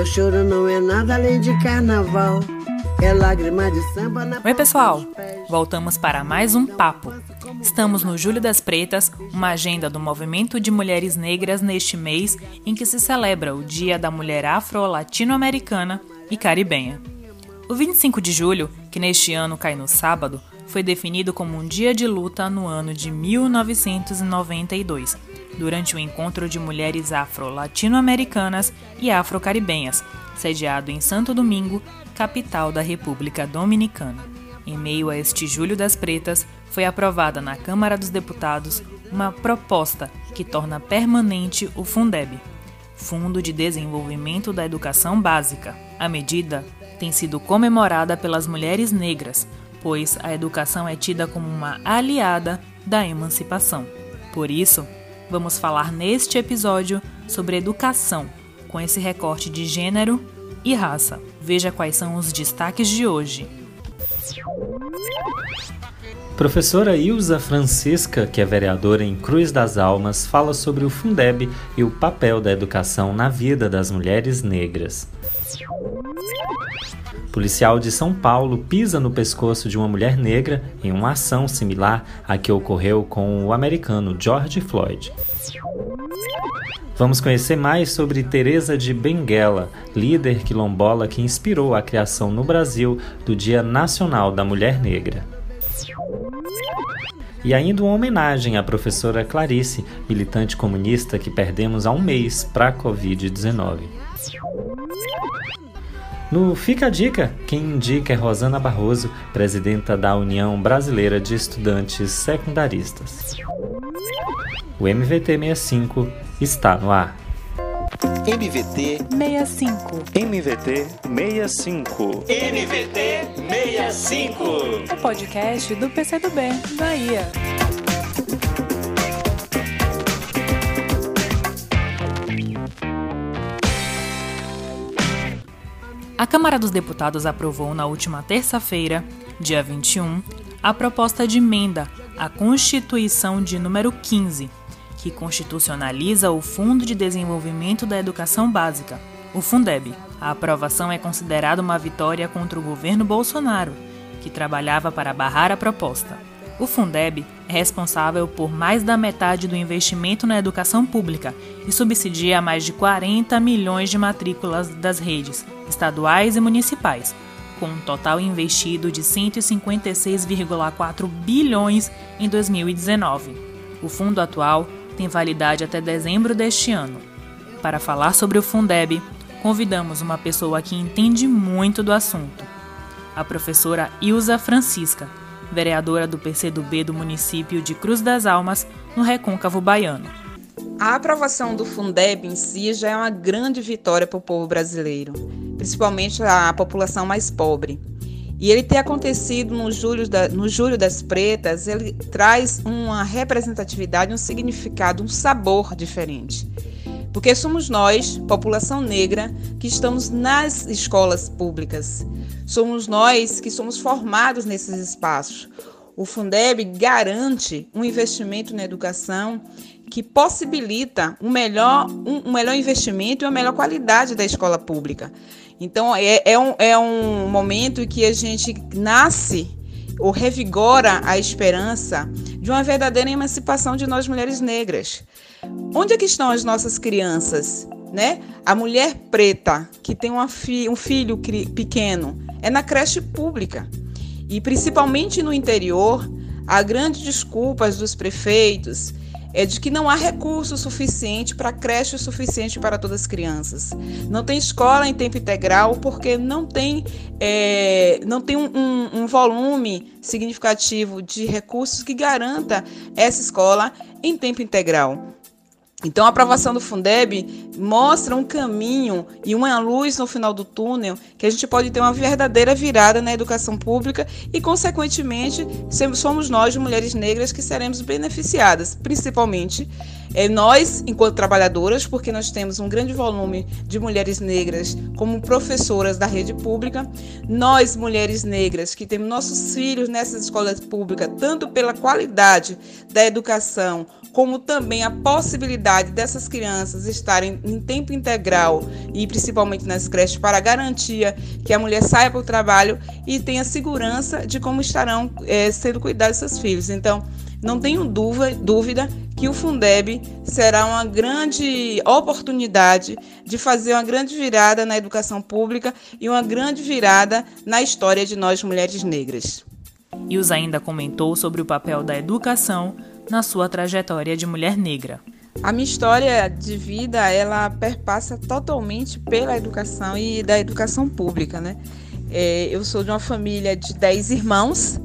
Meu choro não é nada além de carnaval. É lágrima de samba na Oi, pessoal! Voltamos para mais um papo. Estamos no Julho das Pretas, uma agenda do movimento de mulheres negras neste mês em que se celebra o Dia da Mulher Afro-Latino-Americana e Caribenha. O 25 de julho, que neste ano cai no sábado, foi definido como um dia de luta no ano de 1992, durante o encontro de mulheres afro-latino-americanas e afro-caribenhas, sediado em Santo Domingo, capital da República Dominicana. Em meio a este Julho das Pretas, foi aprovada na Câmara dos Deputados uma proposta que torna permanente o Fundeb, Fundo de Desenvolvimento da Educação Básica. A medida tem sido comemorada pelas mulheres negras, pois a educação é tida como uma aliada da emancipação. Por isso, vamos falar neste episódio sobre educação, com esse recorte de gênero e raça. Veja quais são os destaques de hoje. Professora Ilza Francisca, que é vereadora em Cruz das Almas, fala sobre o Fundeb e o papel da educação na vida das mulheres negras. Policial de São Paulo pisa no pescoço de uma mulher negra em uma ação similar à que ocorreu com o americano George Floyd. Vamos conhecer mais sobre Teresa de Benguela, líder quilombola que inspirou a criação no Brasil do Dia Nacional da Mulher Negra. E ainda uma homenagem à professora Clarice, militante comunista que perdemos há um mês para a Covid-19. No Fica a Dica, quem indica é Rosana Barroso, presidenta da União Brasileira de Estudantes Secundaristas. O MVT 65 está no ar. MVT 65. MVT 65. MVT 65. O podcast do PCdoB, Bahia. A Câmara dos Deputados aprovou na última terça-feira, dia 21, a proposta de emenda à Constituição de número 15, que constitucionaliza o Fundo de Desenvolvimento da Educação Básica, o Fundeb. A aprovação é considerada uma vitória contra o governo Bolsonaro, que trabalhava para barrar a proposta. O Fundeb é responsável por mais da metade do investimento na educação pública e subsidia mais de 40 milhões de matrículas das redes estaduais e municipais, com um total investido de 156,4 bilhões em 2019. O fundo atual tem validade até dezembro deste ano. Para falar sobre o Fundeb, convidamos uma pessoa que entende muito do assunto, a professora Ilza Francisca, vereadora do PCdoB do município de Cruz das Almas, no Recôncavo Baiano. A aprovação do Fundeb em si já é uma grande vitória para o povo brasileiro, principalmente a população mais pobre. E ele ter acontecido no Julho, da, no das Pretas, ele traz uma representatividade, um significado, um sabor diferente. Porque somos nós, população negra, que estamos nas escolas públicas. Somos nós que somos formados nesses espaços. O Fundeb garante um investimento na educação que possibilita um melhor, um, um melhor investimento e uma melhor qualidade da escola pública. Então, é, é, um, é um momento que a gente nasce ou revigora a esperança de uma verdadeira emancipação de nós mulheres negras. Onde é que estão as nossas crianças? Né? A mulher preta que tem fi um filho pequeno é na creche pública. E principalmente no interior, há grandes desculpas dos prefeitos é de que não há recurso suficiente para creche suficiente para todas as crianças. Não tem escola em tempo integral porque não tem, é, não tem um, um volume significativo de recursos que garanta essa escola em tempo integral. Então, a aprovação do Fundeb mostra um caminho e uma luz no final do túnel que a gente pode ter uma verdadeira virada na educação pública e, consequentemente, somos nós, mulheres negras, que seremos beneficiadas, principalmente é, nós, enquanto trabalhadoras, porque nós temos um grande volume de mulheres negras como professoras da rede pública, nós, mulheres negras, que temos nossos filhos nessas escolas públicas, tanto pela qualidade da educação como também a possibilidade dessas crianças estarem em tempo integral e principalmente nas creches para garantia que a mulher saia para o trabalho e tenha segurança de como estarão é, sendo cuidados seus filhos. Então, não tenho dúvida que o Fundeb será uma grande oportunidade de fazer uma grande virada na educação pública e uma grande virada na história de nós mulheres negras. Ilza ainda comentou sobre o papel da educação na sua trajetória de mulher negra. A minha história de vida, ela perpassa totalmente pela educação e da educação pública, né? É, eu sou de uma família de dez irmãos.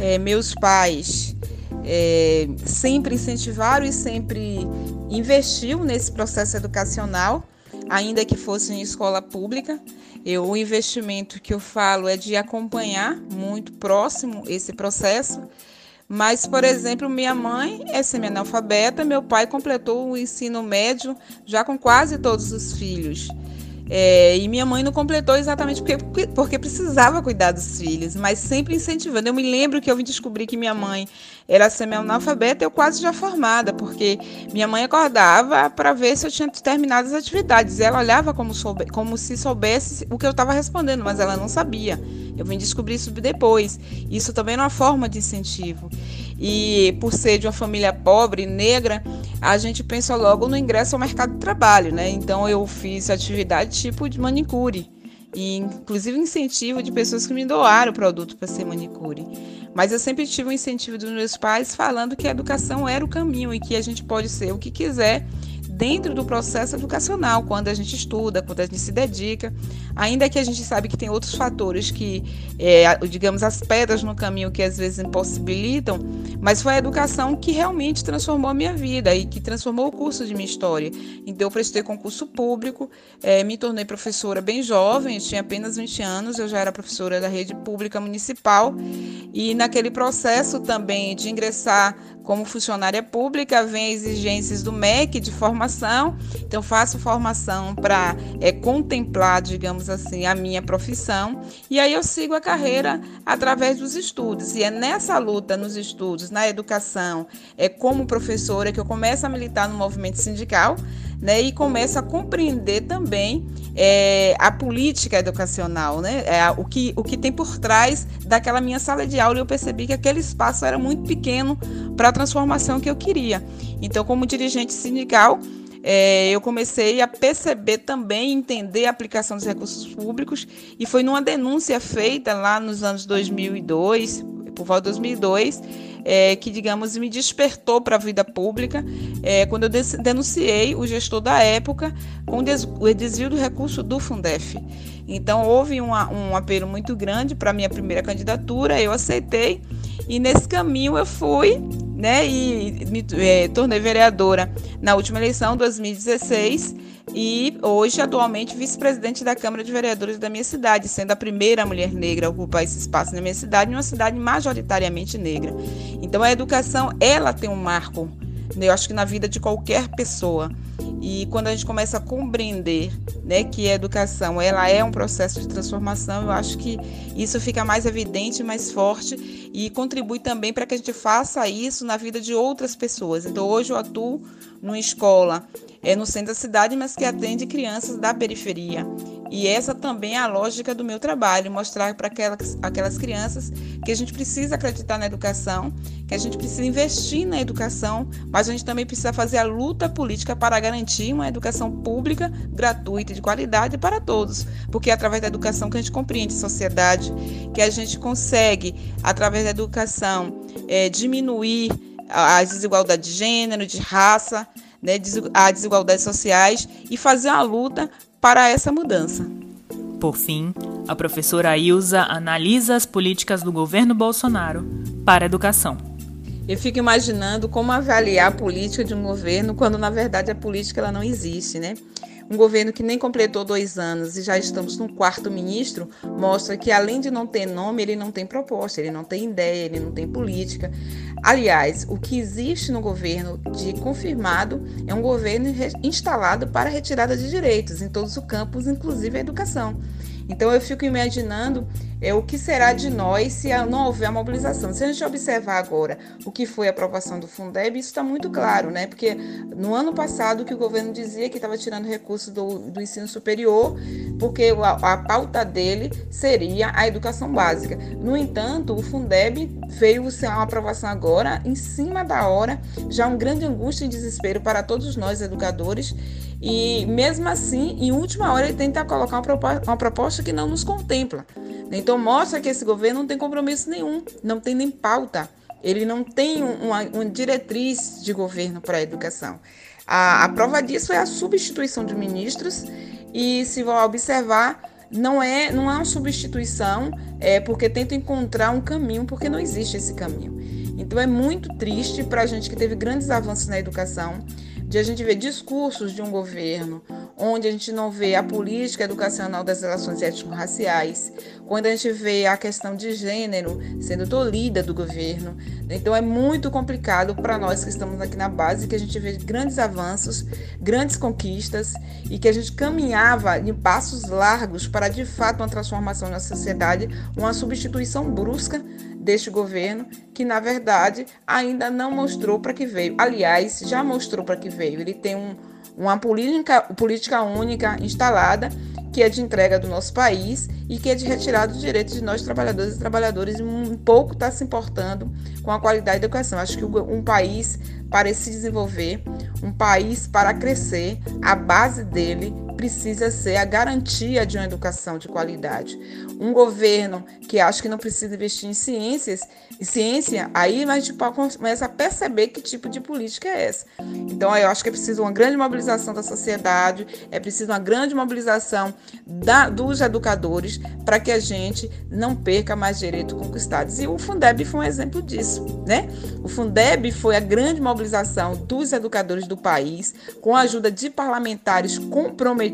É, meus pais é, sempre incentivaram e sempre investiu nesse processo educacional, ainda que fosse em escola pública. Eu, o investimento que eu falo é de acompanhar muito próximo esse processo. Mas, por exemplo, minha mãe é semi-analfabeta, meu pai completou o ensino médio já com quase todos os filhos. É, e minha mãe não completou exatamente porque, porque precisava cuidar dos filhos, mas sempre incentivando. Eu me lembro que eu vim descobrir que minha mãe era semi-analfabeta, eu quase já formada, porque minha mãe acordava para ver se eu tinha terminado as atividades. Ela olhava como, soube, como se soubesse o que eu estava respondendo, mas ela não sabia. Eu vim descobrir isso depois. Isso também é uma forma de incentivo. E por ser de uma família pobre, negra, a gente pensa logo no ingresso ao mercado de trabalho, né? Então eu fiz atividade tipo de manicure. E inclusive incentivo de pessoas que me doaram o produto para ser manicure. Mas eu sempre tive o um incentivo dos meus pais falando que a educação era o caminho e que a gente pode ser o que quiser dentro do processo educacional, quando a gente estuda, quando a gente se dedica, ainda que a gente sabe que tem outros fatores que, é, digamos, as pedras no caminho que às vezes impossibilitam, mas foi a educação que realmente transformou a minha vida e que transformou o curso de minha história. Então, eu prestei concurso público, é, me tornei professora bem jovem, tinha apenas 20 anos, eu já era professora da rede pública municipal e naquele processo também de ingressar como funcionária pública, vem exigências do MEC de formação, então faço formação para é, contemplar, digamos assim, a minha profissão, e aí eu sigo a carreira através dos estudos. E é nessa luta nos estudos, na educação, é como professora que eu começo a militar no movimento sindical, né, e começo a compreender também é, a política educacional, né, é, o, que, o que tem por trás daquela minha sala de aula. E eu percebi que aquele espaço era muito pequeno para a transformação que eu queria. Então, como dirigente sindical, é, eu comecei a perceber também, entender a aplicação dos recursos públicos, e foi numa denúncia feita lá nos anos 2002, por volta de 2002, é, que, digamos, me despertou para a vida pública, é, quando eu denunciei o gestor da época com o desvio do recurso do Fundef. Então, houve uma, um apelo muito grande para a minha primeira candidatura, eu aceitei, e nesse caminho eu fui né, e me é, tornei vereadora na última eleição, 2016 e hoje, atualmente, vice-presidente da Câmara de Vereadores da minha cidade, sendo a primeira mulher negra a ocupar esse espaço na minha cidade, uma cidade majoritariamente negra. Então, a educação, ela tem um marco, né, eu acho que na vida de qualquer pessoa. E quando a gente começa a compreender né, que a educação ela é um processo de transformação, eu acho que isso fica mais evidente, mais forte e contribui também para que a gente faça isso na vida de outras pessoas. Então, hoje eu atuo numa escola é no centro da cidade, mas que atende crianças da periferia. E essa também é a lógica do meu trabalho, mostrar para aquelas, aquelas crianças que a gente precisa acreditar na educação, que a gente precisa investir na educação, mas a gente também precisa fazer a luta política para garantir uma educação pública, gratuita de qualidade para todos, porque é através da educação que a gente compreende a sociedade, que a gente consegue, através da educação, é, diminuir as desigualdades de gênero, de raça, né, a desigualdades sociais e fazer uma luta para essa mudança. Por fim, a professora Ilza analisa as políticas do governo Bolsonaro para a educação. Eu fico imaginando como avaliar a política de um governo quando, na verdade, a política ela não existe, né? Um governo que nem completou dois anos e já estamos no quarto ministro mostra que, além de não ter nome, ele não tem proposta, ele não tem ideia, ele não tem política. Aliás, o que existe no governo de confirmado é um governo instalado para retirada de direitos em todos os campos, inclusive a educação. Então eu fico imaginando é o que será de nós se não houver mobilização. Se a gente observar agora o que foi a aprovação do Fundeb, isso está muito claro, né? Porque no ano passado que o governo dizia que estava tirando recursos do, do ensino superior, porque a, a, pauta dele seria a educação básica. No entanto, o Fundeb veio ser uma aprovação agora, em cima da hora, já um grande angústia e desespero para todos nós educadores. E mesmo assim, em última hora, ele tenta colocar uma proposta, uma proposta que não nos contempla. Então mostra que esse governo não tem compromisso nenhum, não tem nem pauta. Ele não tem uma, uma diretriz de governo para a educação. A, a prova disso é a substituição de ministros e se vão observar não é não é uma substituição é porque tenta encontrar um caminho porque não existe esse caminho então é muito triste para a gente que teve grandes avanços na educação de a gente ver discursos de um governo onde a gente não vê a política educacional das relações étnico-raciais, quando a gente vê a questão de gênero sendo tolhida do governo. Então é muito complicado para nós que estamos aqui na base, que a gente vê grandes avanços, grandes conquistas e que a gente caminhava em passos largos para de fato uma transformação na sociedade, uma substituição brusca deste governo, que na verdade ainda não mostrou para que veio. Aliás, já mostrou para que veio. Ele tem um uma política, política única instalada que é de entrega do nosso país e que é de retirada dos direitos de nós trabalhadores e trabalhadoras e um pouco está se importando com a qualidade da educação. Acho que um país para se desenvolver, um país para crescer, a base dele precisa ser a garantia de uma educação de qualidade. Um governo que acha que não precisa investir em ciências, em ciência, aí a gente começa a perceber que tipo de política é essa. Então, eu acho que é preciso uma grande mobilização da sociedade, é preciso uma grande mobilização da, dos educadores para que a gente não perca mais direitos conquistados. E o Fundeb foi um exemplo disso, né? O Fundeb foi a grande mobilização dos educadores do país, com a ajuda de parlamentares comprometidos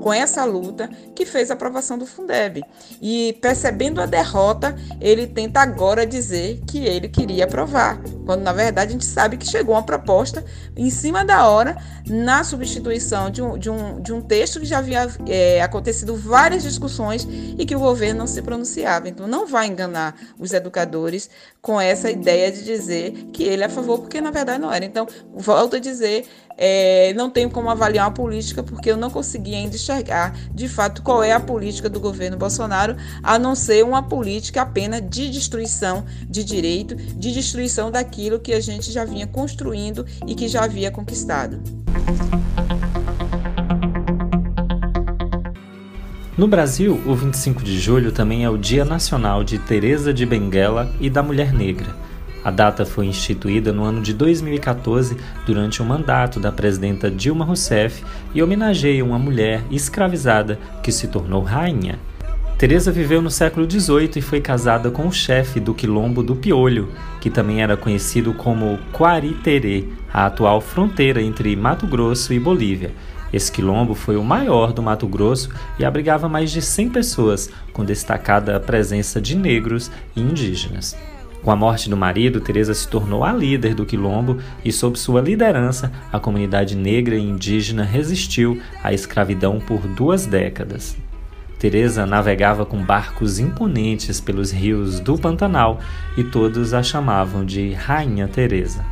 com essa luta, que fez a aprovação do Fundeb. E percebendo a derrota, ele tenta agora dizer que ele queria aprovar, quando na verdade a gente sabe que chegou uma proposta em cima da hora na substituição de um, de um, de um texto que já havia é, acontecido várias discussões e que o governo não se pronunciava. Então não vai enganar os educadores com essa ideia de dizer que ele é a favor, porque na verdade não era. Então, volto a dizer, é, não tenho como avaliar uma política porque eu não consegui ainda enxergar de fato qual é a política do governo Bolsonaro, a não ser uma política apenas de destruição de direito, de destruição daquilo que a gente já vinha construindo e que já havia conquistado. No Brasil, o 25 de julho também é o Dia Nacional de Teresa de Benguela e da Mulher Negra. A data foi instituída no ano de 2014 durante o mandato da presidenta Dilma Rousseff e homenageia uma mulher escravizada que se tornou rainha. Teresa viveu no século XVIII e foi casada com o chefe do quilombo do Piolho, que também era conhecido como Quariterê, a atual fronteira entre Mato Grosso e Bolívia. Esse quilombo foi o maior do Mato Grosso e abrigava mais de 100 pessoas, com destacada presença de negros e indígenas. Com a morte do marido, Teresa se tornou a líder do quilombo e sob sua liderança, a comunidade negra e indígena resistiu à escravidão por duas décadas. Teresa navegava com barcos imponentes pelos rios do Pantanal e todos a chamavam de Rainha Teresa.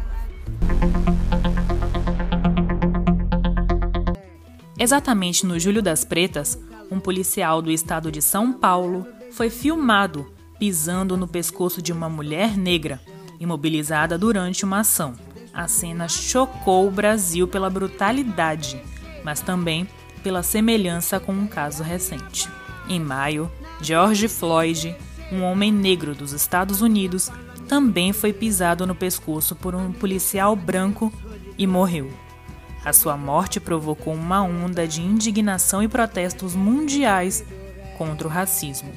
Exatamente no Julho das Pretas, um policial do estado de São Paulo foi filmado pisando no pescoço de uma mulher negra, imobilizada durante uma ação. A cena chocou o Brasil pela brutalidade, mas também pela semelhança com um caso recente. Em maio, George Floyd, um homem negro dos Estados Unidos, também foi pisado no pescoço por um policial branco e morreu. A sua morte provocou uma onda de indignação e protestos mundiais contra o racismo.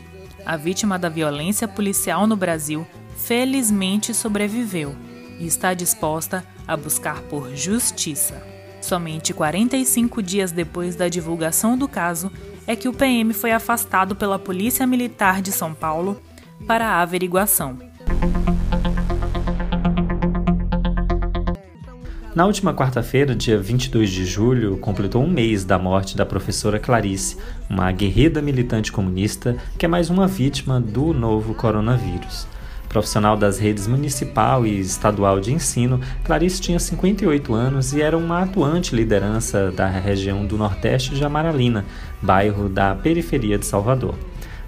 A vítima da violência policial no Brasil felizmente sobreviveu e está disposta a buscar por justiça. Somente 45 dias depois da divulgação do caso é que o PM foi afastado pela Polícia Militar de São Paulo para a averiguação. Na última quarta-feira, dia 22 de julho, completou um mês da morte da professora Clarice, uma aguerrida militante comunista que é mais uma vítima do novo coronavírus. Profissional das redes municipal e estadual de ensino, Clarice tinha 58 anos e era uma atuante liderança da região do Nordeste de Amaralina, bairro da periferia de Salvador.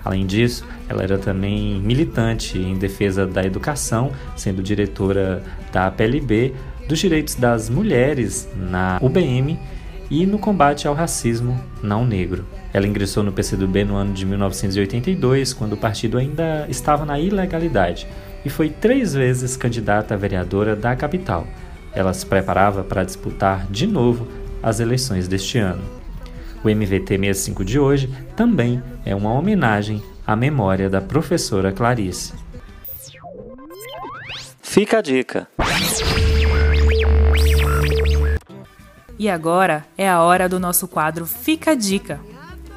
Além disso, ela era também militante em defesa da educação, sendo diretora da PLB, dos direitos das mulheres na UBM e no combate ao racismo não negro. Ela ingressou no PCdoB no ano de 1982, quando o partido ainda estava na ilegalidade, e foi três vezes candidata a vereadora da capital. Ela se preparava para disputar de novo as eleições deste ano. O MVT 65 de hoje também é uma homenagem à memória da professora Clarice. Fica a dica. E agora é a hora do nosso quadro Fica a Dica.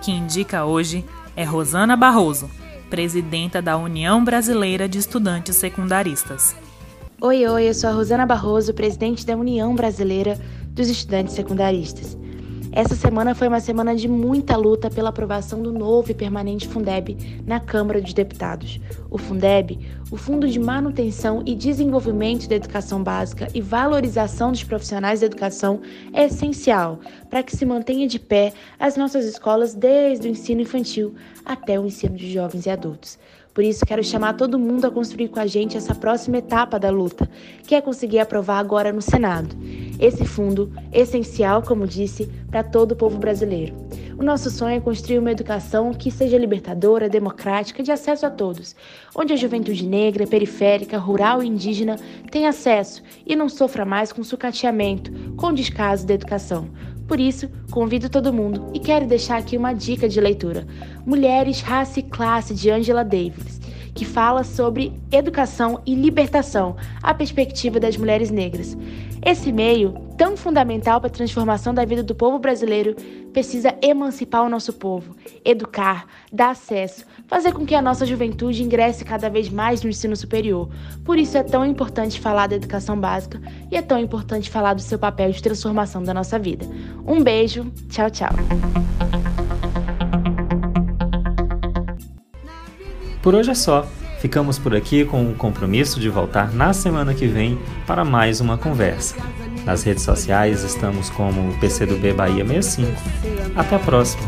Quem indica hoje é Rosana Barroso, presidenta da União Brasileira de Estudantes Secundaristas. Oi, oi, eu sou a Rosana Barroso, presidente da União Brasileira dos Estudantes Secundaristas. Essa semana foi uma semana de muita luta pela aprovação do novo e permanente Fundeb na Câmara dos Deputados. O Fundeb, o Fundo de Manutenção e Desenvolvimento da Educação Básica e Valorização dos Profissionais da Educação, é essencial para que se mantenha de pé as nossas escolas desde o ensino infantil até o ensino de jovens e adultos. Por isso, quero chamar todo mundo a construir com a gente essa próxima etapa da luta, que é conseguir aprovar agora no Senado. Esse fundo, essencial, como disse, para todo o povo brasileiro. O nosso sonho é construir uma educação que seja libertadora, democrática, de acesso a todos, onde a juventude negra, periférica, rural e indígena tenha acesso e não sofra mais com sucateamento, com descaso da educação. Por isso, convido todo mundo e quero deixar aqui uma dica de leitura: Mulheres, Raça e Classe, de Angela Davis, que fala sobre educação e libertação, a perspectiva das mulheres negras. Esse meio, tão fundamental para a transformação da vida do povo brasileiro, precisa emancipar o nosso povo, educar, dar acesso, fazer com que a nossa juventude ingresse cada vez mais no ensino superior. Por isso é tão importante falar da educação básica e é tão importante falar do seu papel de transformação da nossa vida. Um beijo, tchau, tchau. Por hoje é só. Ficamos por aqui com o compromisso de voltar na semana que vem para mais uma conversa. Nas redes sociais estamos como PCdoB Bahia 65. Até a próxima.